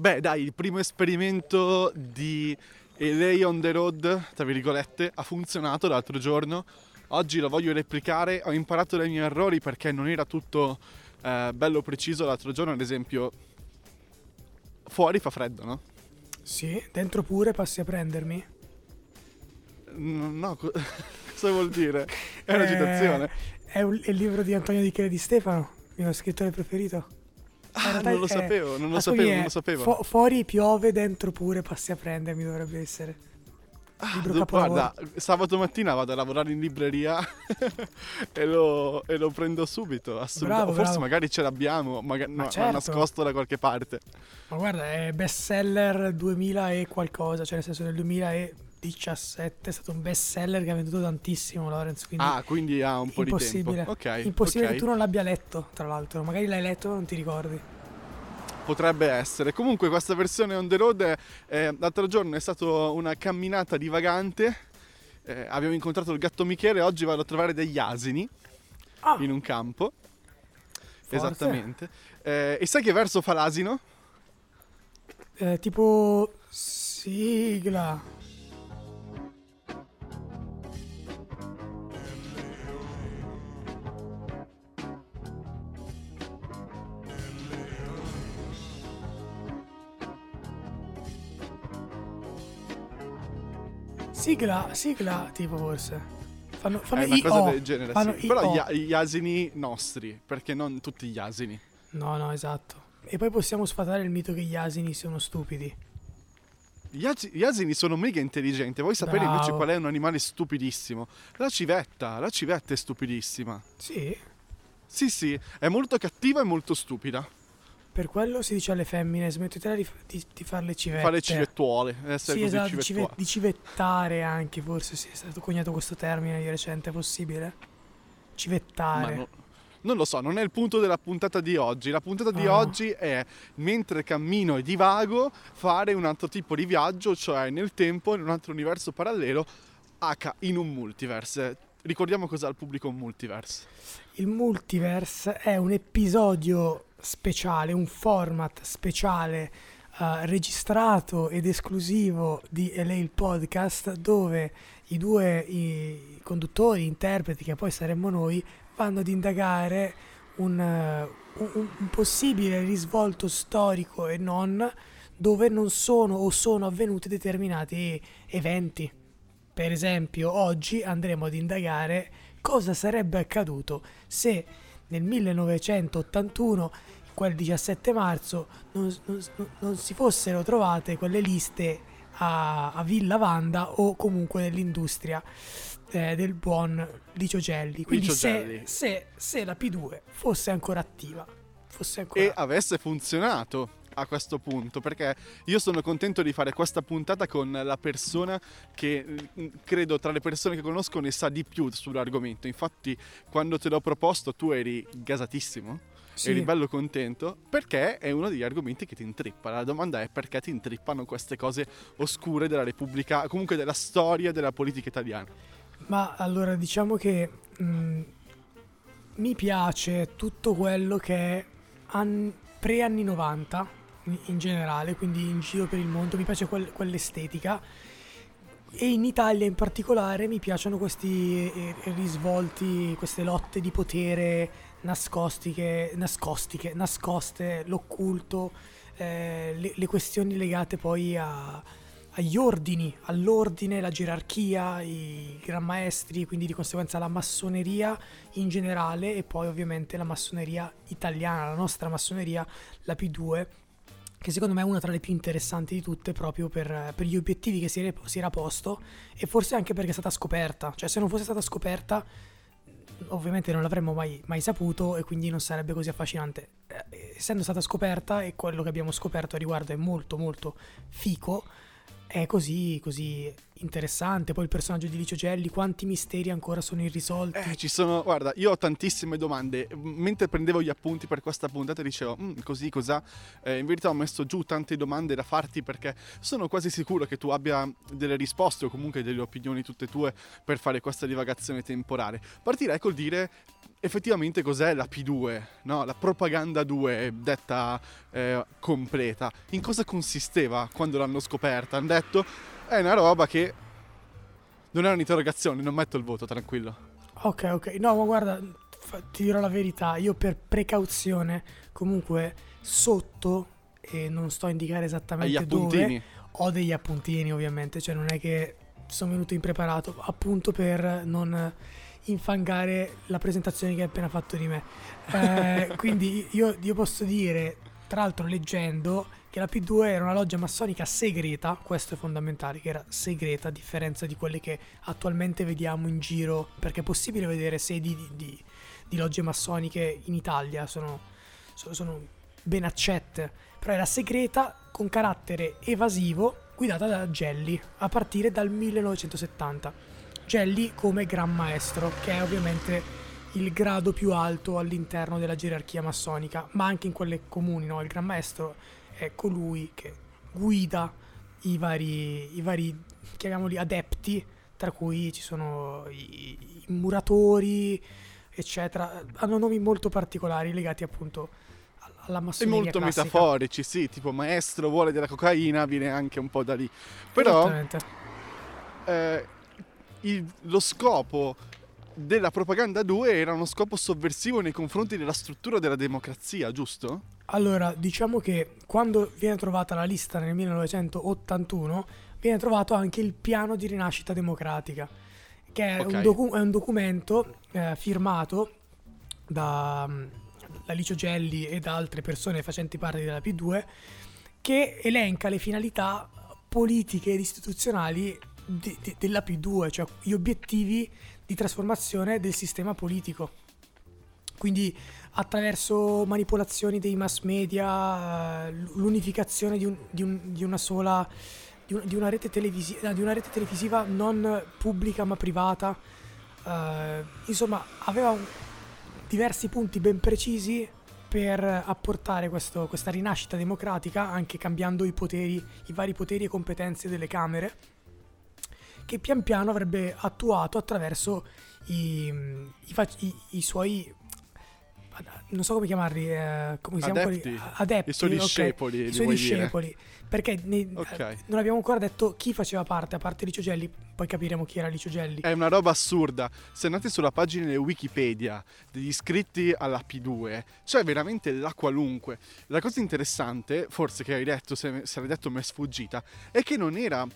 Beh, dai, il primo esperimento di LA on the road, tra virgolette, ha funzionato l'altro giorno. Oggi lo voglio replicare. Ho imparato dai miei errori perché non era tutto eh, bello preciso l'altro giorno. Ad esempio, fuori fa freddo, no? Sì, dentro pure passi a prendermi. No, no co- cosa vuol dire? È una citazione. Eh, è, un- è il libro di Antonio Di Chele di Stefano, il mio scrittore preferito. Ah, non lo sapevo, non lo ah, sapevo, non lo sapevo. fu- fuori piove, dentro pure passi a prendermi, dovrebbe essere. Ah, do- guarda, sabato mattina vado a lavorare in libreria e, lo, e lo prendo subito. Assolutamente. Forse bravo. magari ce l'abbiamo, magari, Ma no, certo. nascosto da qualche parte. Ma guarda, è bestseller 2000 e qualcosa, cioè nel senso nel 2017 è stato un bestseller che ha venduto tantissimo Lorenz, quindi ah, quindi ha un po' di tempo. Ok, impossibile ok. che tu non l'abbia letto, tra l'altro, magari l'hai letto ma non ti ricordi. Potrebbe essere. Comunque questa versione on the road, eh, l'altro giorno è stata una camminata divagante. Eh, abbiamo incontrato il gatto Michele, oggi vado a trovare degli asini Ah, in un campo. forte. Esattamente. Eh, e sai che verso fa l'asino? Eh, tipo sigla. Sigla, sigla tipo forse. Fanno, fanno È una i cosa del genere, fanno sì. i Però gli, a- gli asini nostri, perché non tutti gli asini. No, no, esatto. E poi possiamo sfatare il mito che gli asini siano stupidi. Gli, asi- gli asini sono mega intelligenti. Vuoi sapere invece Bravo. qual è un animale stupidissimo? La civetta. La civetta è stupidissima. Sì, Sì, sì, è molto cattiva e molto stupida. Per quello si dice alle femmine, smettetela di, di, di fare le civette. Fa le civettuole. Essere Sì, esatto, di, civettuole. cive- di civettare anche, forse sì, è stato coniato questo termine di recente, è possibile? Civettare. no- non lo so, non è il punto della puntata di oggi. La puntata di Ah. oggi è mentre cammino e divago fare un altro tipo di viaggio, cioè nel tempo, in un altro universo parallelo, H in un multiverse. Ricordiamo cos'ha al pubblico multiverse. Il multiverse è un episodio speciale, un format speciale eh, registrato ed esclusivo di LA il podcast dove i due i conduttori, interpreti che poi saremmo noi vanno ad indagare un, eh, un- un possibile risvolto storico e non dove non sono o sono avvenuti determinati eventi. Per esempio, oggi andremo ad indagare cosa sarebbe accaduto se nel 1981, quel 17 marzo, non, non- non si fossero trovate quelle liste a, a Villa Vanda o comunque nell'industria eh, del buon Licio Gelli. Quindi Licio se, Gelli. se- se la P2 fosse ancora attiva, fosse ancora e avesse funzionato a questo punto perché io sono contento di fare questa puntata con la persona che mm, credo tra le persone che conosco ne sa di più sull'argomento. Infatti quando te l'ho proposto tu eri gasatissimo Sì. eri bello contento perché è uno degli argomenti che ti intrippa. La domanda è perché ti intrippano queste cose oscure della Repubblica comunque della storia della politica italiana? Ma allora diciamo che mh, mi piace tutto quello che è an- pre-anni 90 in, generale, quindi in giro per il mondo, mi piace quel- quell'estetica. E in Italia in particolare mi piacciono questi eh, risvolti, queste lotte di potere nascostiche, nascostiche, nascoste, l'occulto, eh, le, le questioni legate poi a, agli ordini, all'ordine, la gerarchia, i gran maestri, quindi di conseguenza la massoneria in generale e poi ovviamente la massoneria italiana, la nostra massoneria, la P2, che secondo me è una tra le più interessanti di tutte proprio per, per gli obiettivi che si, era- si era posto e forse anche perché è stata scoperta, cioè se non fosse stata scoperta ovviamente non l'avremmo mai, mai saputo e quindi non sarebbe così affascinante. Eh, essendo stata scoperta e quello che abbiamo scoperto a riguardo è molto molto fico, è così, così interessante. Poi il personaggio di Licio Gelli, quanti misteri ancora sono irrisolti. Eh, ci sono, guarda, io ho tantissime domande. Mentre prendevo gli appunti per questa puntata dicevo, "Mm, così, cos'ha? Eh, in verità ho messo giù tante domande da farti perché sono quasi sicuro che tu abbia delle risposte o comunque delle opinioni tutte tue per fare questa divagazione temporale. Partirei col dire effettivamente cos'è la P2, no? la propaganda 2 detta eh, completa. In cosa consisteva quando l'hanno scoperta? Hanno detto è una roba che non è un'interrogazione, non metto il voto, tranquillo. Ok, ok. No, ma guarda, ti dirò la verità. Io per precauzione, comunque, sotto, e non sto a indicare Agli esattamente appuntini. dove, ho degli appuntini ovviamente, cioè non è che sono venuto impreparato, appunto per non infangare la presentazione che hai appena fatto di me. Eh, quindi io, io posso dire, tra l'altro leggendo, che la P2 era una loggia massonica segreta, questo è fondamentale, che era segreta a differenza di quelle che attualmente vediamo in giro, perché è possibile vedere sedi di, di- di logge massoniche in Italia, sono, sono- sono ben accette, però era segreta con carattere evasivo, guidata da Gelli, a partire dal 1970. Gelli come Gran Maestro, che è ovviamente il grado più alto all'interno della gerarchia massonica, ma anche in quelle comuni, no? Il Gran Maestro è colui che guida i vari, i vari chiamiamoli adepti, tra cui ci sono i, i muratori, eccetera. Hanno nomi molto particolari legati appunto all- alla E massoneria molto classica. metaforici, sì, tipo maestro vuole della cocaina, viene anche un po' da lì. Però eh, il- lo scopo della propaganda 2 era uno scopo sovversivo nei confronti della struttura della democrazia, giusto? Allora, diciamo che quando viene trovata la lista nel 1981, viene trovato anche il piano di rinascita democratica, che è, Ok. un, docu- è un documento eh, firmato da, da Licio Gelli e da altre persone facenti parte della P2 che elenca le finalità politiche ed istituzionali di- di- della P2, cioè gli obiettivi di trasformazione del sistema politico. Quindi attraverso manipolazioni dei mass media, l'unificazione di, un- di un- di una sola di, un- una rete televisi- eh, di una rete televisiva non pubblica ma privata. eh, insomma, aveva diversi punti ben precisi per apportare questo- questa rinascita democratica, anche cambiando i poteri, i vari poteri e competenze delle Camere, che pian piano avrebbe attuato attraverso i, i i- i suoi non so come chiamarli, eh, come Adepti. quelli? adepti, I suoi discepoli, i li suoi discepoli, perché nei- Ok. eh, non abbiamo ancora detto chi faceva parte, a parte Licio Gelli, poi capiremo chi era Licio Gelli. È una roba assurda. Se andate sulla pagina Wikipedia degli iscritti alla P2, c'è veramente la qualunque. La cosa interessante, forse che hai detto, se, se l'hai detto mi è sfuggita, è che non era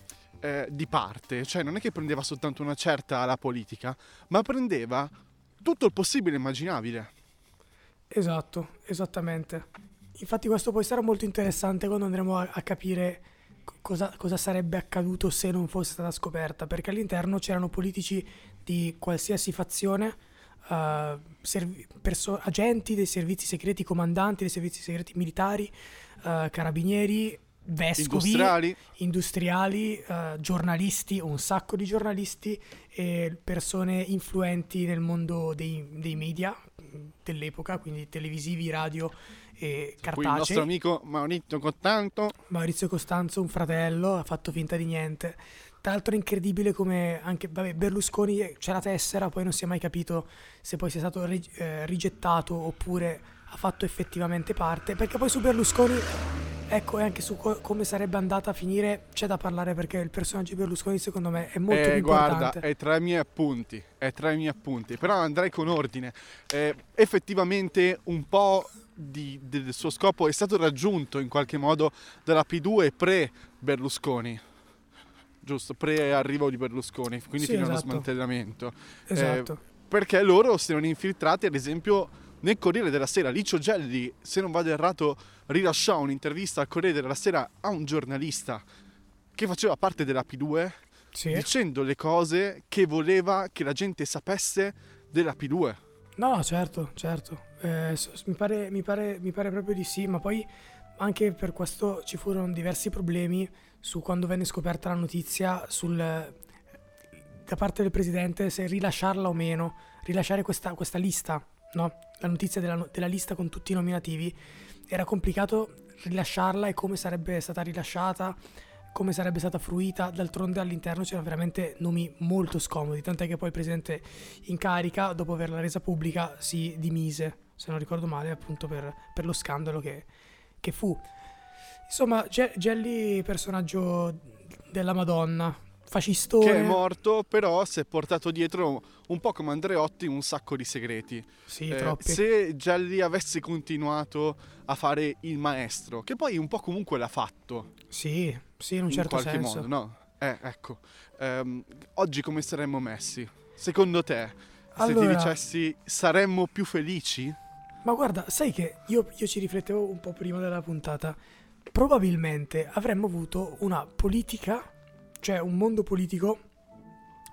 eh, di parte, cioè non è che prendeva soltanto una certa ala politica, ma prendeva tutto il possibile immaginabile. Esatto, esattamente. Infatti questo poi sarà molto interessante quando andremo a, a capire co- cosa, cosa sarebbe accaduto se non fosse stata scoperta, perché all'interno c'erano politici di qualsiasi fazione, eh, servi- perso- agenti dei servizi segreti, comandanti dei servizi segreti militari, eh, carabinieri, vescovi, Industriali, industriali, eh, giornalisti, un sacco di giornalisti e persone influenti nel mondo dei, dei media dell'epoca, quindi televisivi, radio e qui il nostro cartacei. amico Maurizio Cottanto. Maurizio Costanzo, un fratello, ha fatto finta di niente. Tra l'altro è incredibile come anche vabbè, Berlusconi c'è la tessera, poi non si è mai capito se poi sia stato eh, rigettato oppure ha fatto effettivamente parte, perché poi su Berlusconi, ecco, e anche su co- come sarebbe andata a finire, c'è da parlare perché il personaggio di Berlusconi secondo me è molto Eh, più guarda, importante. è tra i miei appunti, è tra i miei appunti, però andrei con ordine. Eh, effettivamente un po' di- del suo scopo è stato raggiunto in qualche modo dalla P2 pre-Berlusconi, giusto, pre-arrivo di Berlusconi, quindi Sì, fino allo esatto. smantellamento. Esatto. Perché loro si erano infiltrati, ad esempio, nel Corriere della Sera. Licio Gelli, se non vado errato, rilasciò un'intervista al Corriere della Sera a un giornalista che faceva parte della P2 sì. dicendo le cose che voleva che la gente sapesse della P2. No, certo, certo. Eh, mi, pare, mi, pare, mi pare proprio di sì, ma poi anche per questo ci furono diversi problemi su quando venne scoperta la notizia sul, da parte del presidente se rilasciarla o meno, rilasciare questa, questa lista, no? La notizia della, della lista con tutti i nominativi. Era complicato rilasciarla e come sarebbe stata rilasciata, come sarebbe stata fruita. D'altronde all'interno c'erano veramente nomi molto scomodi, tant'è che poi il presidente in carica, dopo averla resa pubblica, si dimise, se non ricordo male, appunto per, per lo scandalo che, che fu. Insomma, Gelli, personaggio della Madonna, fascistone. Che è morto, però si è portato dietro un po' come Andreotti un sacco di segreti. Sì, eh, troppi. Se Gelli avesse continuato a fare il maestro, che poi un po' comunque l'ha fatto. Sì, sì, in un certo in qualche senso. modo, no? Eh, ecco. Um, oggi come saremmo messi? Secondo te, se allora, ti dicessi saremmo più felici? Ma guarda, sai che io, io ci riflettevo un po' prima della puntata. Probabilmente avremmo avuto una politica, cioè un mondo politico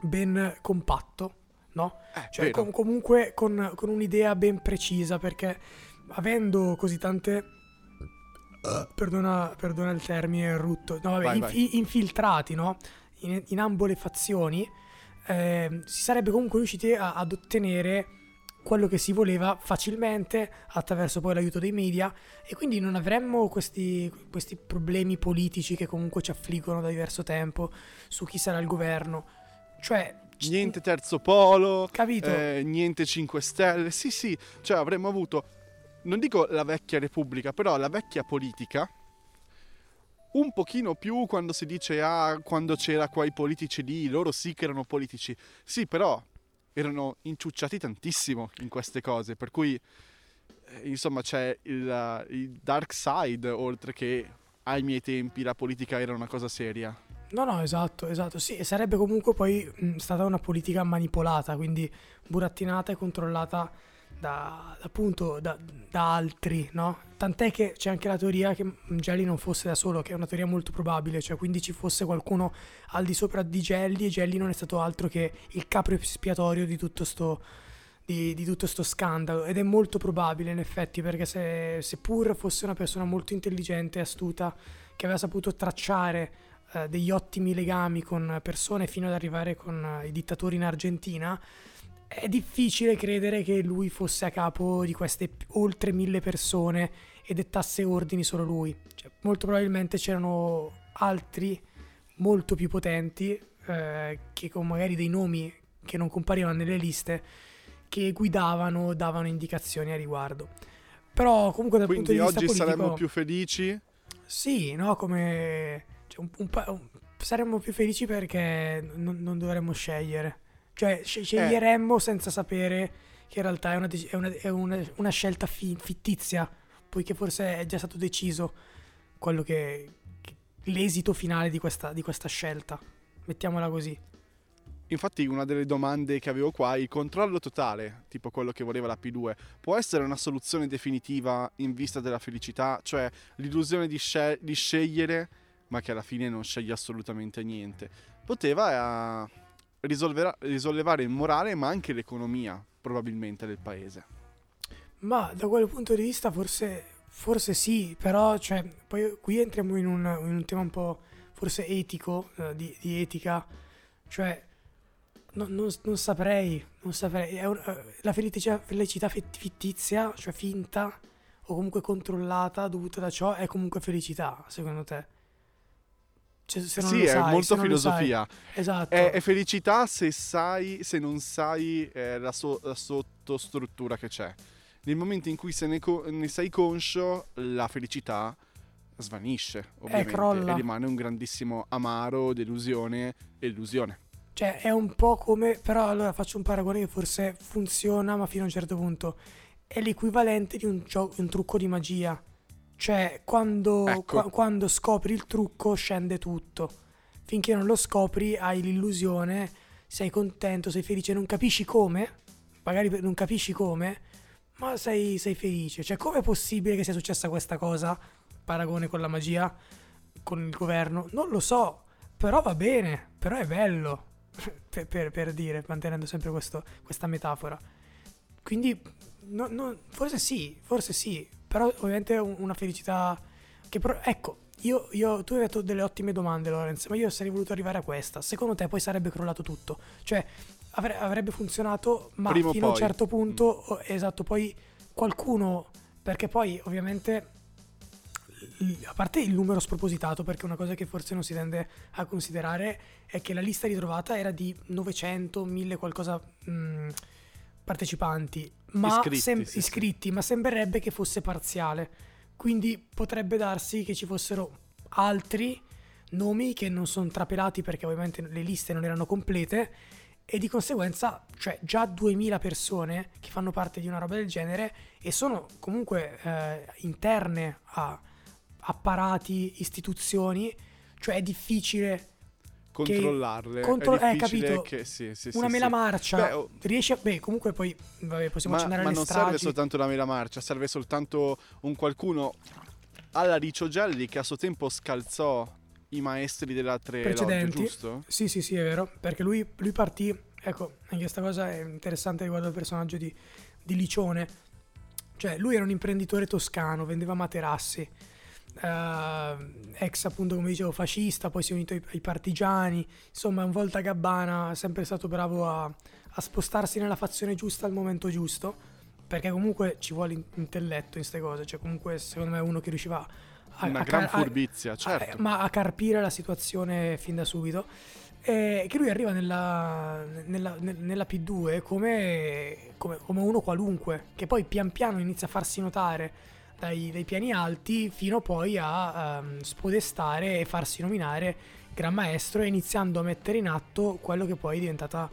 ben compatto, no? Eh, cioè com- comunque con, con, un'idea ben precisa, perché avendo così tante... Perdona, perdona il termine rutto, no, vabbè, vai, inf- vai. infiltrati, no? In, in ambo le fazioni, eh, si sarebbe comunque riusciti a, ad ottenere quello che si voleva facilmente attraverso poi l'aiuto dei media e quindi non avremmo questi, questi problemi politici che comunque ci affliggono da diverso tempo su chi sarà il governo. Cioè, niente terzo polo, capito? Eh, niente 5 stelle. Sì, sì, cioè avremmo avuto, non dico la vecchia repubblica, però la vecchia politica. Un pochino più quando si dice, ah, quando c'era qua i politici lì, loro sì che erano politici. Sì, però erano inciucciati tantissimo in queste cose, per cui eh, insomma c'è il, il, dark side, oltre che ai miei tempi la politica era una cosa seria. No, no, esatto, esatto. Sì, sarebbe comunque poi mh, stata una politica manipolata, quindi burattinata e controllata da, appunto da, da, altri, no? Tant'è che c'è anche la teoria che Gelli non fosse da solo, che è una teoria molto probabile, cioè quindi ci fosse qualcuno al di sopra di Gelli e Gelli non è stato altro che il capro espiatorio di tutto sto, di, di tutto sto scandalo ed è molto probabile in effetti perché se, seppur fosse una persona molto intelligente e astuta che aveva saputo tracciare eh, degli ottimi legami con persone fino ad arrivare con eh, i dittatori in Argentina è difficile credere che lui fosse a capo di queste oltre mille persone e dettasse ordini solo lui. Cioè, molto probabilmente c'erano altri molto più potenti eh, che con magari dei nomi che non comparivano nelle liste che guidavano, davano indicazioni a riguardo. Però comunque dal Quindi punto di vista oggi politico... saremmo più felici? Sì, no, come... Cioè, un, un, un, saremmo più felici perché non, non dovremmo scegliere. Cioè, sceglieremmo eh. senza sapere che in realtà è una, è una, è una, una scelta fi- fittizia, poiché forse è già stato deciso quello che, che l'esito finale di questa, di questa scelta. Mettiamola così. Infatti una delle domande che avevo qua, il controllo totale, tipo quello che voleva la P2, può essere una soluzione definitiva in vista della felicità? Cioè l'illusione di, scel- di scegliere, ma che alla fine non sceglie assolutamente niente. Poteva... Risollevare il morale ma anche l'economia probabilmente del paese. Ma da quel punto di vista forse, forse sì, però cioè, poi qui entriamo in un, in un tema un po' forse etico, eh, di, di, etica, cioè no, non, non, saprei, non saprei. Un, eh, la felicità, felicità fittizia, cioè finta o comunque controllata dovuta da ciò è comunque felicità, secondo te? Cioè, se non sì, è sai, molto filosofia. Esatto. È, è, felicità se sai, se non sai eh, la, so, la, sottostruttura che c'è. Nel momento in cui se ne, co- ne sei conscio, la felicità svanisce, ovviamente, crolla. e rimane un grandissimo amaro, delusione e illusione. Cioè, è un po' come. Però allora faccio un paragone che forse funziona, ma fino a un certo punto. È l'equivalente di un, gio- un trucco di magia cioè, quando, ecco. qua, quando scopri il trucco scende tutto. Finché non lo scopri hai l'illusione, sei contento, sei felice, non capisci come, magari non capisci come, ma sei, sei felice. Cioè, com'è possibile che sia successa questa cosa? Paragone con la magia, con il governo? Non lo so, però va bene, però è bello, per, per, per, dire, mantenendo sempre questo, questa metafora. Quindi, no, no, forse sì, forse sì, però ovviamente una felicità Che pro- ecco, io, io- tu hai detto delle ottime domande, Lorenz, ma io sarei voluto arrivare a questa. Secondo te poi sarebbe crollato tutto? Cioè, avre- avrebbe funzionato, ma Prima o fino a un certo punto, oh, esatto, poi qualcuno, perché poi ovviamente, a parte il numero spropositato, perché una cosa che forse non si tende a considerare è che la lista ritrovata era di 900, 1000 qualcosa mh, partecipanti, ma Iscritti, sem- sì, sì. iscritti, ma sembrerebbe che fosse parziale. Quindi potrebbe darsi che ci fossero altri nomi che non sono trapelati perché ovviamente le liste non erano complete e di conseguenza, cioè già 2000 persone che fanno parte di una roba del genere e sono comunque eh, interne a apparati, istituzioni, cioè è difficile Controllarle. contro- è eh, capito. che sì, sì, una sì, mela marcia. Beh, oh, Riesci a... Beh, comunque poi vabbè, possiamo ma, accennare ma alle non stragi. serve soltanto la mela marcia, serve soltanto un qualcuno alla Ricio Gelli che a suo tempo scalzò i maestri delle altre Precedenti. giusto? Sì, sì, sì, è vero. Perché lui, lui partì. Ecco, anche questa cosa è interessante riguardo al personaggio di, di Licione. Cioè, lui era un imprenditore toscano, vendeva materassi. Eh, ex, appunto, come dicevo, fascista. Poi si è unito ai, ai partigiani. Insomma, un volta gabbana, sempre stato bravo a, a spostarsi nella fazione giusta al momento giusto. Perché comunque ci vuole in- intelletto in queste cose. Cioè, comunque, secondo me, è uno che riusciva a. Una a gran car- a- furbizia, certo. eh, ma a carpire la situazione fin da subito. E che lui arriva nella, nella- nel- nella P2 come, come- come uno qualunque, che poi pian piano inizia a farsi notare dai, dai piani alti fino poi a ehm, spodestare e farsi nominare Gran Maestro, iniziando a mettere in atto quello che poi è diventata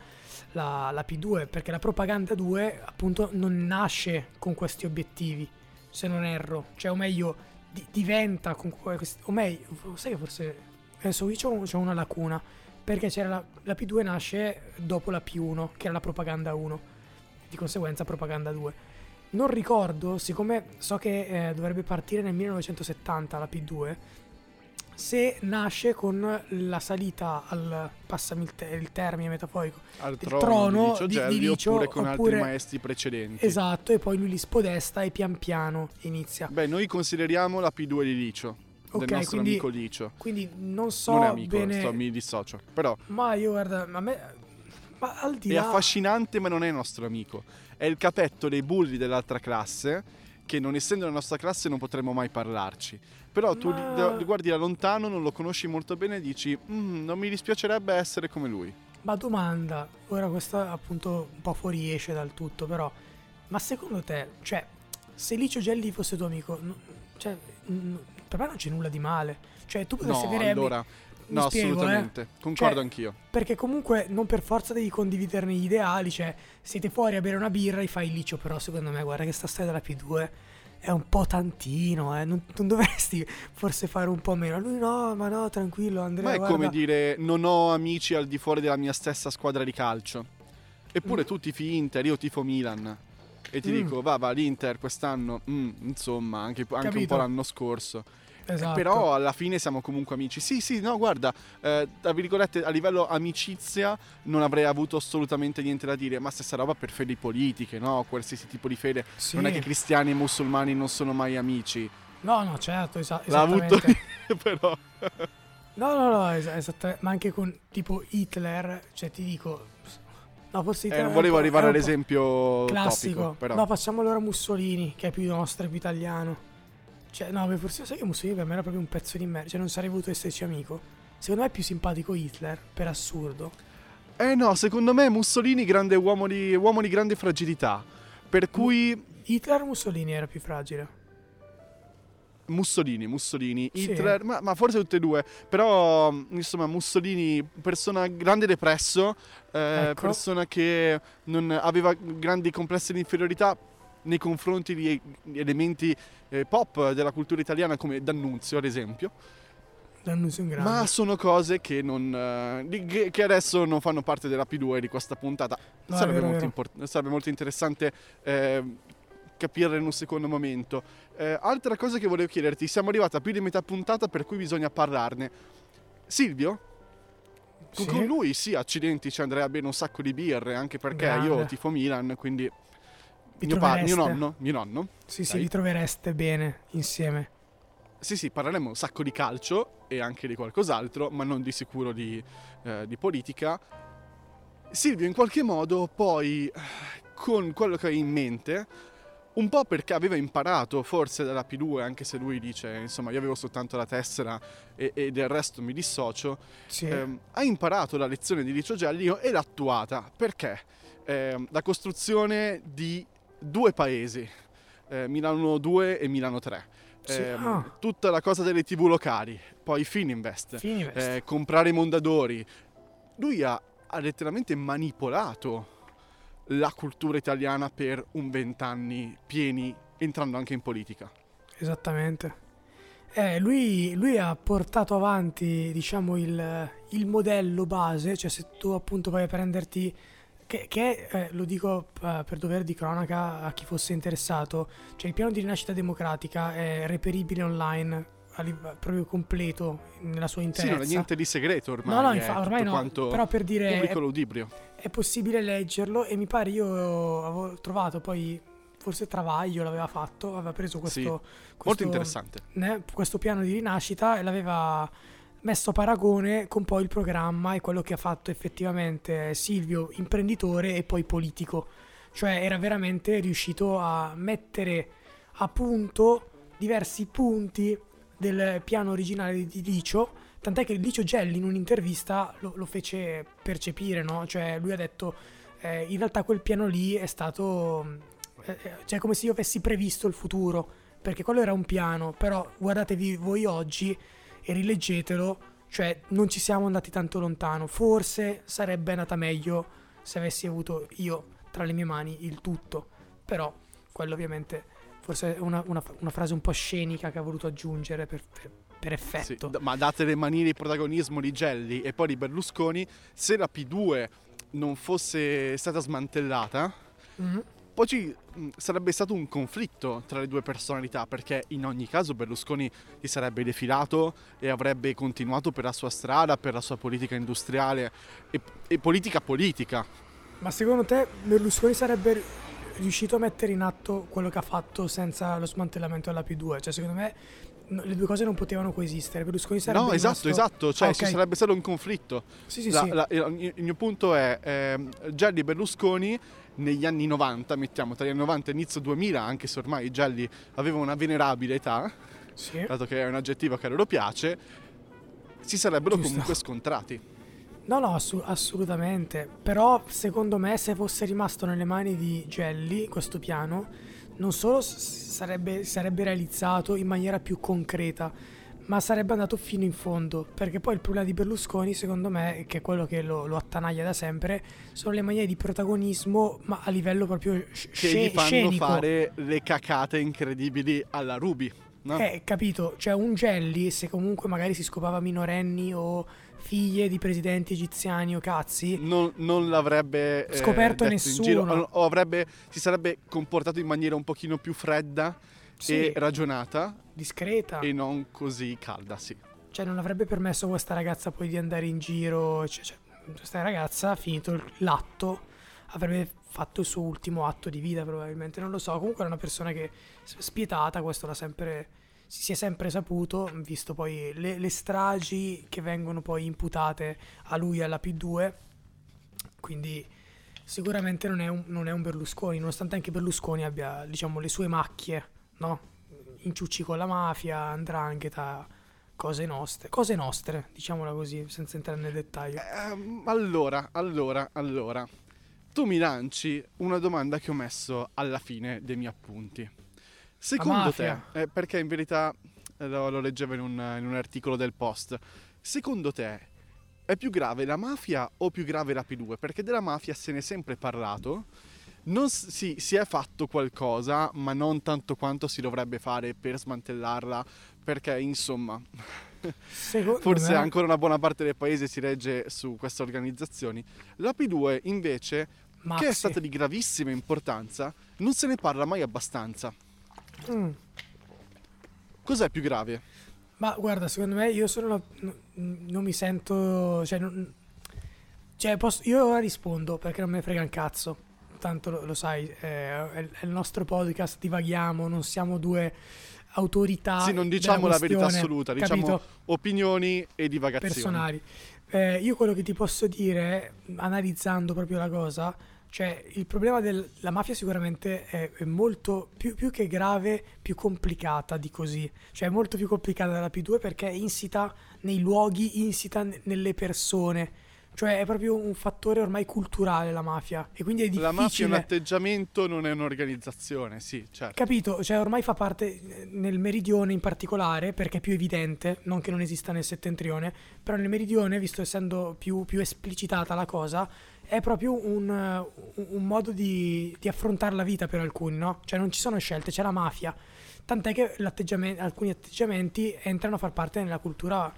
la, la P2, perché la propaganda 2 appunto non nasce con questi obiettivi, se non erro, cioè o meglio di- diventa con que- questi, o meglio, sai che forse adesso qui c'ho, c'ho una lacuna, perché c'era la, la P2 nasce dopo la P1, che era la propaganda 1, di conseguenza propaganda 2. Non ricordo, siccome so che eh, dovrebbe partire nel 1970 la P2, se nasce con la salita al, passami il, te- il termine metaforico, Al trono, trono di Licio di- Gelli di Licio, oppure con oppure- altri maestri precedenti. esatto, e poi lui li spodesta e pian piano inizia. Beh, noi consideriamo la P2 di Licio, Ok, del nostro quindi- amico Licio. Quindi non so non è amico, bene... sto- mi dissocio. Però Ma io guarda, a me... Ma al di è là... affascinante, ma non è nostro amico. È il capetto dei bulli dell'altra classe, che non essendo la nostra classe non potremmo mai parlarci. Però tu Ma- li, guardi da lontano, non lo conosci molto bene e dici, "Mm, non mi dispiacerebbe essere come lui. Ma domanda, ora questa appunto un po' fuoriesce dal tutto, però, ma secondo te, cioè, se Licio Gelli fosse tuo amico, no- cioè, mm, per me non c'è nulla di male. Cioè, tu potresti No, avere... allora, no, spiego, eh. assolutamente. Concordo Cioè, anch'io. Perché comunque non per forza devi condividerne gli ideali, cioè, siete fuori a bere una birra e fai il Licio, però secondo me, guarda che sta storia della P2 è un po' tantino, eh. non, non dovresti forse fare un po' meno. Lui no, ma no, tranquillo, Andrea, Ma è guarda. come dire, non ho amici al di fuori della mia stessa squadra di calcio. Eppure Mm. tu tifi Inter, io tifo Milan. E ti Mm. dico, va, va, l'Inter quest'anno, mm, insomma, anche, anche un po' l'anno scorso. Eh, Esatto. Però alla fine siamo comunque amici. Sì, sì, no, guarda, eh, tra virgolette, a livello amicizia non avrei avuto assolutamente niente da dire, ma stessa roba per fedi politiche, no? Qualsiasi tipo di fede. Sì. Non è che cristiani e musulmani non sono mai amici. No, no, certo, esa- L'ha avuto però. No, no, no, es- esattamente. Ma anche con tipo Hitler, cioè ti dico. No, forse Eh, Hitler. non è un volevo arrivare all'esempio classico. topico, però. No, facciamo allora Mussolini, che è più nostro, è più italiano. Cioè, no, beh, forse sai che Mussolini per me era proprio un pezzo di merda. Cioè, non sarei voluto esserci amico. Secondo me è più simpatico Hitler, per assurdo. Eh no, secondo me Mussolini grande uomo di, uomo di grande fragilità. Per cui Hitler o Mussolini era più fragile? Mussolini, Mussolini, Sì. Hitler, ma, ma forse tutte e due. Però, insomma, Mussolini, persona grande depresso, eh, Ecco. persona che non aveva grandi complessi di inferiorità nei confronti di elementi eh, pop della cultura italiana come D'Annunzio, ad esempio. D'Annunzio in grande. Ma sono cose che, non, eh, che, adesso non fanno parte della P2 di questa puntata. No, sarebbe, molto import- sarebbe molto interessante eh, capirle in un secondo momento. Eh, altra cosa che volevo chiederti, siamo arrivati a più di metà puntata per cui bisogna parlarne. Silvio? Con- Sì? Con lui sì, accidenti, ci andrei a bere un sacco di birre, anche perché io Grande. tifo Milan, quindi... Mio, pa- mio nonno, mio nonno. Sì, sì, Dai. vi trovereste bene insieme. sì, sì, parleremo un sacco di calcio e anche di qualcos'altro, ma non di sicuro di, eh, di politica. Silvio in qualche modo poi, con quello che hai in mente, un po' perché aveva imparato forse dalla P2, anche se lui dice, insomma, io avevo soltanto la tessera e, e del resto mi dissocio, Sì. ehm, ha imparato la lezione di Licio Gelli e l'ha attuata. Perché? Ehm, la costruzione di due paesi, eh, Milano 2 e Milano 3. Sì, Ehm, ah. Tutta la cosa delle tv locali, poi Fininvest, Fininvest. eh, comprare i Mondadori. Lui ha, ha letteralmente manipolato la cultura italiana per un vent'anni pieni, entrando anche in politica. Esattamente. Eh, lui, lui ha portato avanti, diciamo, il, il modello base, cioè se tu appunto vai a prenderti, che, che eh, lo dico eh, per dovere di cronaca a chi fosse interessato, cioè il piano di rinascita democratica è reperibile online, proprio completo, nella sua Sì, interezza. non è niente di segreto ormai. No, no, infa- ormai no, però per dire pubblico è, ludibrio. è possibile leggerlo e mi pare io avevo trovato poi, forse Travaglio l'aveva fatto, aveva preso questo... Sì, questo Molto interessante. né, questo piano di rinascita e l'aveva messo a paragone con poi il programma e quello che ha fatto effettivamente Silvio, imprenditore e poi politico. Cioè era veramente riuscito a mettere a punto diversi punti del piano originale di Licio, tant'è che Licio Gelli in un'intervista lo, lo fece percepire, no? Cioè lui ha detto eh, in realtà quel piano lì è stato... eh, eh, cioè come se io avessi previsto il futuro, perché quello era un piano, però guardatevi voi oggi e rileggetelo, cioè non ci siamo andati tanto lontano, forse sarebbe andata meglio se avessi avuto io tra le mie mani il tutto, però quello ovviamente forse è una, una- una frase un po' scenica che ha voluto aggiungere per, per- per Sì, effetto. d- ma date le manine di protagonismo di Gelli e poi di Berlusconi, se la P2 non fosse stata smantellata, Mhm. Poi ci mh, sarebbe stato un conflitto tra le due personalità, perché in ogni caso Berlusconi si sarebbe defilato e avrebbe continuato per la sua strada, per la sua politica industriale e, e politica politica. Ma secondo te Berlusconi sarebbe riuscito a mettere in atto quello che ha fatto senza lo smantellamento della P2? Cioè secondo me le due cose non potevano coesistere. Berlusconi sarebbe no, esatto, rimasto- esatto, cioè Ah, ci ok. sarebbe stato un conflitto. Sì, sì, La- sì. la- il, il mio punto è ehm, Gelli e Berlusconi negli anni 90, mettiamo tra gli anni 90 e inizio 2000, anche se ormai Gelli aveva una venerabile età, Sì. dato che è un aggettivo che a loro piace, si sarebbero Giusto. comunque scontrati. No, no, assu- assolutamente. Però secondo me se fosse rimasto nelle mani di Gelli questo piano, non solo s- sarebbe, sarebbe realizzato in maniera più concreta, ma sarebbe andato fino in fondo. Perché poi il problema di Berlusconi, secondo me, che è quello che lo, lo attanaglia da sempre, sono le maniere di protagonismo, ma a livello proprio sc- Che gli fanno scenico. fare le cacate incredibili alla Ruby. No? Eh, capito, cioè un Gelli, se comunque magari si scopava minorenni o figlie di presidenti egiziani o cazzi, Non, non l'avrebbe eh, Scoperto nessuno. giro, o avrebbe, si sarebbe comportato in maniera un pochino più fredda sì, e ragionata. Discreta, e non così calda, sì. cioè non avrebbe permesso a questa ragazza poi di andare in giro, cioè, cioè, questa ragazza, finito il- l'atto, avrebbe fatto il suo ultimo atto di vita probabilmente, non lo so, comunque era una persona che spietata, questo l'ha sempre, si si è sempre saputo, visto poi le, le stragi che vengono poi imputate a lui e alla P2, quindi sicuramente non è un, non è un Berlusconi, nonostante anche Berlusconi abbia, diciamo, le sue macchie, no? Inciucci con la mafia, andrangheta, cose nostre, cose nostre, diciamola così, senza entrare nel dettaglio. Ehm, allora, allora, allora. Tu mi lanci una domanda che ho messo alla fine dei miei appunti. Secondo te, eh, perché in verità eh, lo, lo leggevo in un, in un articolo del Post, secondo te è più grave la mafia o più grave la P2? Perché della mafia se ne è sempre parlato, non sì, si è fatto qualcosa, ma non tanto quanto si dovrebbe fare per smantellarla, perché insomma Secondo Forse me- ancora una buona parte del paese si regge su queste organizzazioni. La P2 invece, Maxi. che è stata di gravissima importanza, non se ne parla mai abbastanza. Mm. Cos'è più grave? Ma guarda, secondo me io sono una- non mi sento, cioè, non- cioè, posso- io ora rispondo perché non me ne frega un cazzo. Tanto lo, lo sai, eh, è, è il nostro podcast, divaghiamo, non siamo due autorità. Sì, non diciamo la verità assoluta, diciamo capito? opinioni e divagazioni. Personali. Eh, io quello che ti posso dire, analizzando proprio la cosa, cioè il problema della mafia sicuramente è, è molto più, più, che grave, più complicata di così. Cioè è molto più complicata della P2 perché è insita nei luoghi, insita n- nelle persone cioè è proprio un fattore ormai culturale la mafia e quindi è difficile. La mafia è un atteggiamento, non è un'organizzazione, sì, certo. Capito, cioè ormai fa parte eh, nel meridione in particolare perché è più evidente, non che non esista nel settentrione, però nel meridione, visto essendo più, più esplicitata la cosa, è proprio un, un modo di, di, affrontare la vita per alcuni, no? Cioè non ci sono scelte, c'è la mafia. Tant'è che alcuni atteggiamenti entrano a far parte della cultura,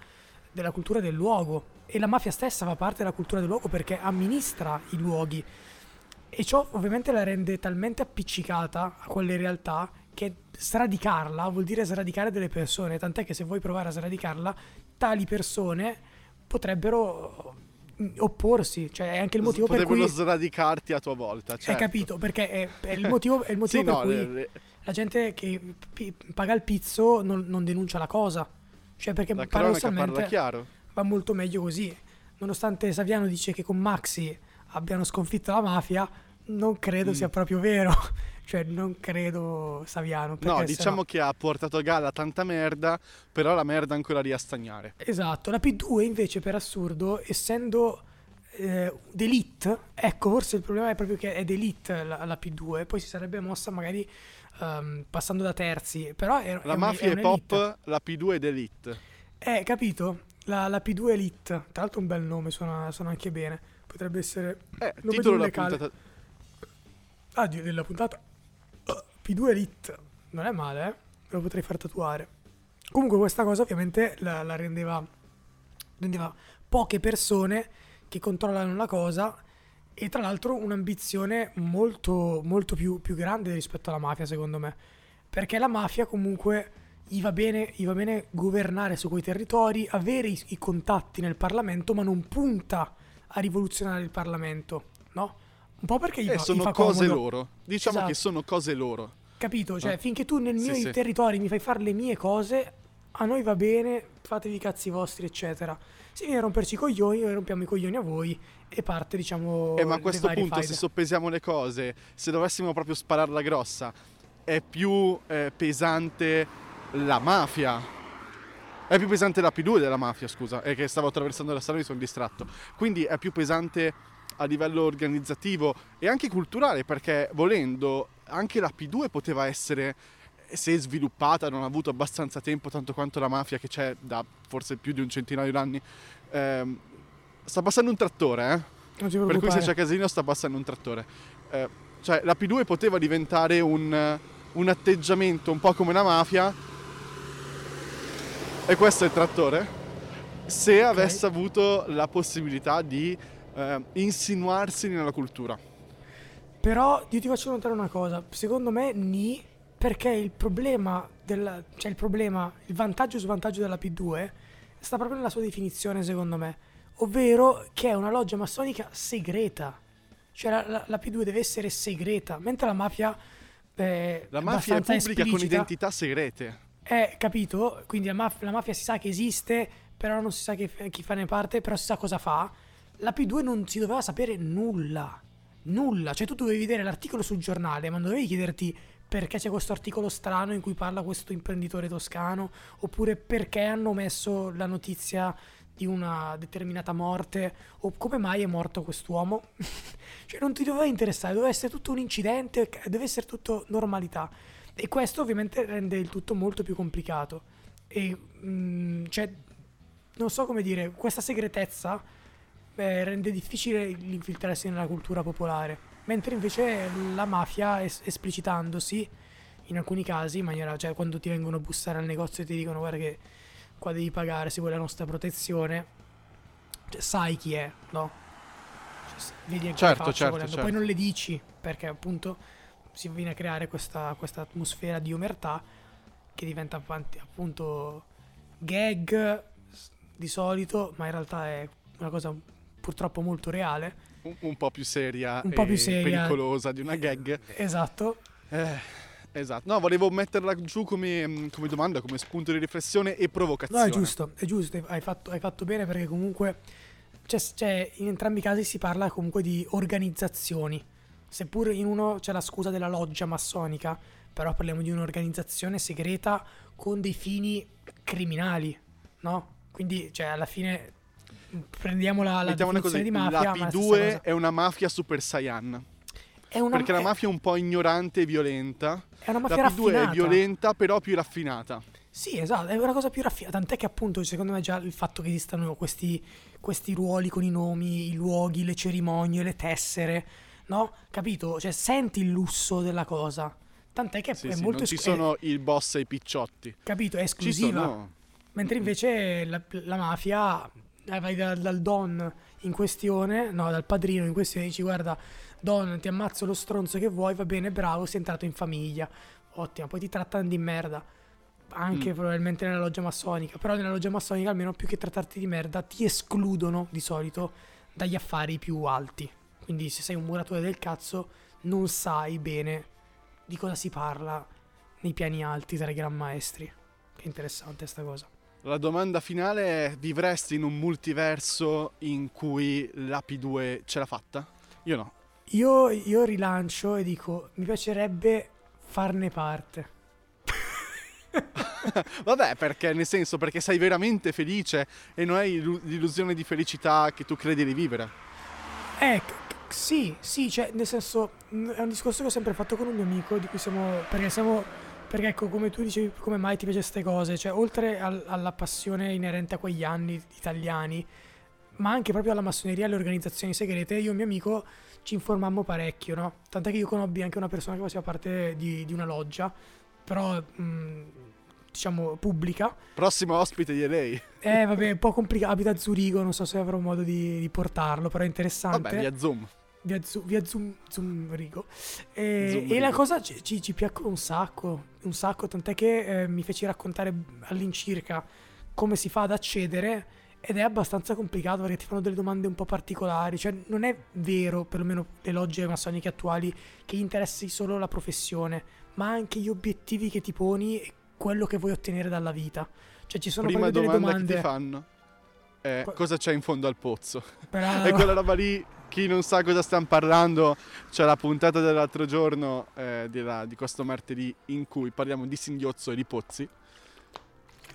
della cultura del luogo e la mafia stessa fa parte della cultura del luogo perché amministra i luoghi. E ciò ovviamente la rende talmente appiccicata a quelle realtà che sradicarla vuol dire sradicare delle persone, tant'è che se vuoi provare a sradicarla, tali persone potrebbero mm, opporsi, cioè è anche il motivo per cui... Potrebbero sradicarti a tua volta, certo. Hai capito, perché è, è il motivo, è il motivo sì, per no, cui le, le... la gente che p- paga il pizzo non, non, denuncia la cosa, cioè perché la paradossalmente... parla chiaro va molto meglio così. Nonostante Saviano dice che con Maxi abbiano sconfitto la mafia, non credo mm. sia proprio vero. cioè, non credo Saviano. No, diciamo no... che ha portato a galla tanta merda, però la merda ancora lì a stagnare. Esatto. La P2 invece, per assurdo, essendo eh, d'elite, ecco, forse il problema è proprio che è d'elite la, la P2, poi si sarebbe mossa magari um, passando da terzi, però è, La è mafia è, è pop, la P2 è d'elite. Eh, capito? La, la, P2 Elite, tra l'altro un bel nome, suona, suona anche bene. Potrebbe essere eh, nome titolo della puntata. Ah, della puntata. P2 Elite, non è male, eh? Lo potrei far tatuare. Comunque questa cosa ovviamente la, la rendeva, rendeva poche persone che controllano la cosa e tra l'altro un'ambizione molto, molto più, più grande rispetto alla mafia secondo me. Perché la mafia comunque gli va bene, gli va bene governare su quei territori, avere i, i, contatti nel Parlamento, ma non punta a rivoluzionare il Parlamento, no? Un po' perché gli, eh, fa, sono gli fa cose comodo. loro. Diciamo esatto. che sono cose loro. Capito? Cioè, no? finché tu nel mio sì, territorio sì. mi fai fare le mie cose, a noi va bene, fatevi i cazzi vostri, eccetera. Se viene a romperci i coglioni, noi rompiamo i coglioni a voi e parte, diciamo. Eh, ma a questo punto, faide. se soppesiamo le cose, se dovessimo proprio spararla grossa, è più eh, pesante la mafia. È più pesante la P2 della mafia, scusa, è che stavo attraversando la strada e mi sono distratto. Quindi è più pesante a livello organizzativo e anche culturale, perché volendo anche la P2 poteva essere, se sviluppata, non ha avuto abbastanza tempo, tanto quanto la mafia che c'è da forse più di un centinaio d'anni. Ehm, sta passando un trattore, eh? Per cui se c'è casino sta passando un trattore. Eh, cioè la P2 poteva diventare un, un atteggiamento un po' come la mafia, e questo è il trattore, se okay. avesse avuto la possibilità di eh, insinuarsi nella cultura. Però io ti faccio notare una cosa, secondo me ni perché il problema, del, cioè il problema, il vantaggio e svantaggio della P2 sta proprio nella sua definizione secondo me, ovvero che è una loggia massonica segreta. Cioè la, la, la P2 deve essere segreta, mentre la mafia... Eh, la mafia è pubblica esplicita. con identità segrete. Eh, capito? Quindi la, maf- la, mafia si sa che esiste, però non si sa che, chi fa ne parte, però si sa cosa fa. La P2 non si doveva sapere nulla. Nulla. Cioè tu dovevi vedere l'articolo sul giornale, ma non dovevi chiederti perché c'è questo articolo strano in cui parla questo imprenditore toscano, oppure perché hanno messo la notizia di una determinata morte, o come mai è morto quest'uomo. cioè non ti doveva interessare, doveva essere tutto un incidente, deve essere tutto normalità. E questo ovviamente rende il tutto molto più complicato. E mh, mm, cioè, non so come dire, questa segretezza eh, rende difficile l'infiltrarsi nella cultura popolare. Mentre invece la mafia, es- esplicitandosi in alcuni casi, in maniera, cioè quando ti vengono a bussare al negozio e ti dicono guarda che qua devi pagare se vuoi la nostra protezione, cioè, sai chi è, no? Cioè, vedi anche certo, certo, certo. Poi non le dici perché appunto si viene a creare questa, questa atmosfera di omertà che diventa appunto gag di solito, ma in realtà è una cosa purtroppo molto reale un, un po' più seria Un po' più seria. pericolosa di una gag. Esatto. Eh, esatto. No, volevo metterla giù come, mm, come domanda, come spunto di riflessione e No, provocazione. è giusto, è giusto, hai fatto, hai fatto bene perché comunque c'è, c'è- in entrambi i casi si parla comunque di organizzazioni. Seppur in uno c'è la scusa della loggia massonica, però parliamo di un'organizzazione segreta con dei fini criminali, no? Quindi, cioè, alla fine prendiamo la, la così, di mafia, la ma è la stessa P2 cosa. è una mafia super saiyan. È una, perché la è- mafia è un po' ignorante e violenta. è una La mafia P2 è raffinata. violenta, però più raffinata. Sì, esatto, è una cosa più raffinata. Tant'è che appunto, secondo me, già il fatto che esistano questi, questi ruoli con i nomi, i luoghi, le cerimonie, le tessere, no? Capito? Cioè, senti il lusso della cosa. Tant'è che Sì, è sì, molto non ci sono il boss e i picciotti. capito, è esclusiva. sono. Mentre invece la, la mafia eh, vai da- dal don in questione, no, dal padrino in questione, dici guarda, don, ti ammazzo lo stronzo che vuoi, va bene, bravo, sei entrato in famiglia. Ottimo, poi ti trattano di merda. Anche Mm. probabilmente nella loggia massonica. Però nella loggia massonica, almeno più che trattarti di merda, ti escludono di solito dagli affari più alti. Quindi se sei un muratore del cazzo, non sai bene di cosa si parla nei piani alti tra i gran maestri. Che interessante sta cosa. La domanda finale è: vivresti in un multiverso in cui la P2 ce l'ha fatta? Io no. Io, io rilancio e dico, mi piacerebbe farne parte. Vabbè, perché nel senso, perché sei veramente felice e non hai illu- l'illusione di felicità che tu credi di vivere. Eh, sì, sì, cioè, nel senso, è un discorso che ho sempre fatto con un mio amico, di cui siamo, perché siamo, perché ecco, come tu dicevi, come mai ti piace queste cose, cioè, oltre al- alla passione inerente a quegli anni italiani, ma anche proprio alla massoneria e alle organizzazioni segrete, io e mio amico ci informammo parecchio, no? Tant'è che io conobbi anche una persona che faceva parte di, di una loggia, però, mh, diciamo, pubblica, Prossimo ospite di lei. eh, vabbè, un po' complicato, abita a Zurigo, non so se avrò modo di, di portarlo, però è interessante Vabbè, via Zoom. via, Zu- via Zoom, Zoom Rigo. E, Zoom e la Rigo. cosa ci, ci, ci piacque un sacco, un sacco, tant'è che eh, mi feci raccontare all'incirca come si fa ad accedere ed è abbastanza complicato perché ti fanno delle domande un po' particolari, cioè non è vero, perlomeno le logge massoniche attuali, che interessi solo la professione, ma anche gli obiettivi che ti poni e quello che vuoi ottenere dalla vita. Cioè ci sono Prima proprio delle domanda domande... che ti fanno è Qua- cosa c'è in fondo al pozzo? Bravo. E quella roba lì, chi non sa cosa stiamo parlando, c'è la puntata dell'altro giorno eh, della- di questo martedì in cui parliamo di singhiozzo e di pozzi.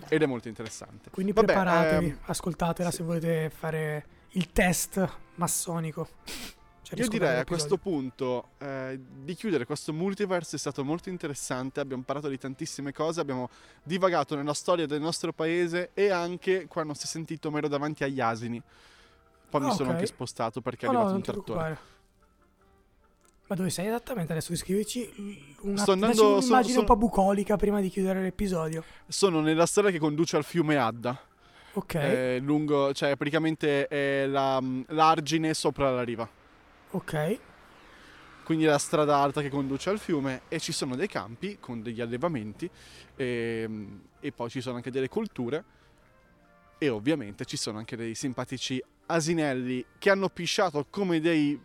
Ed è molto interessante. Quindi Vabbè, preparatevi, ehm, ascoltatela sì. se volete fare il test massonico. Cioè, Io direi a questo punto eh, di chiudere questo multiverse, è stato molto interessante, abbiamo parlato di tantissime cose, abbiamo divagato nella storia del nostro paese e anche quando si è sentito mero davanti agli asini. Poi mi Ah, sono anche spostato perché è Oh, no, arrivato non un trattore. Ma dove sei esattamente adesso? Scrivici una, Sto andando- dacci sono- un'immagine sono- un po' bucolica prima di chiudere l'episodio. Sono nella strada che conduce al fiume Adda, Ok, eh, lungo, cioè praticamente è la, l'argine sopra la riva. Ok. Quindi la strada alta che conduce al fiume e ci sono dei campi con degli allevamenti e, e poi ci sono anche delle colture e ovviamente ci sono anche dei simpatici asinelli che hanno pisciato come dei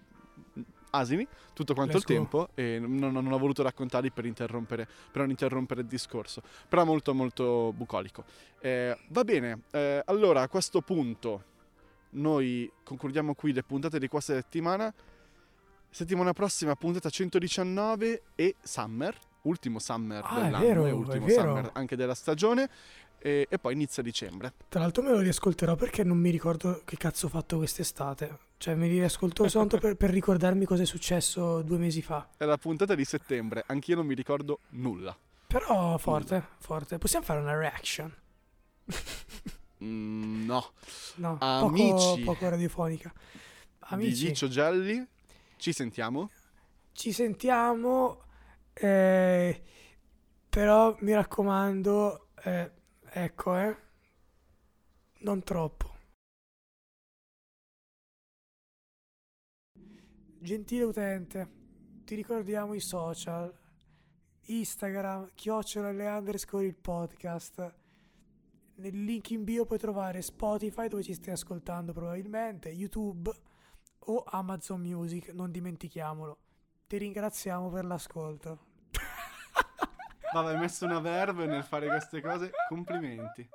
asini tutto quanto Let's il go. tempo e non, non ho voluto raccontarli per, interrompere, per non interrompere il discorso, però molto molto bucolico. Eh, va bene, eh, allora a questo punto noi concludiamo qui le puntate di questa settimana. Settimana prossima puntata 119 e Summer, ultimo Summer Ah, dell'anno vero, e è ultimo. Summer anche della stagione e, e poi inizia dicembre. Tra l'altro me lo riascolterò perché non mi ricordo che cazzo ho fatto quest'estate. Cioè mi riascolto soltanto per, per ricordarmi cosa è successo due mesi fa. È la puntata di settembre, anch'io non mi ricordo nulla. Però forte, forte. Possiamo fare una reaction? Mm, no. No, Amici. poco, poco radiofonica. Di Amici, Giccio Gelli, ci sentiamo. ci sentiamo. eh, però mi raccomando, eh, ecco, eh, non troppo. Gentile utente, ti ricordiamo i social. Instagram, chiocciola le underscore il podcast. Nel link in bio puoi trovare Spotify dove ci stai ascoltando probabilmente, YouTube, o Amazon Music, non dimentichiamolo. Ti ringraziamo per l'ascolto. Vabbè, hai messo una verve nel fare queste cose. Complimenti.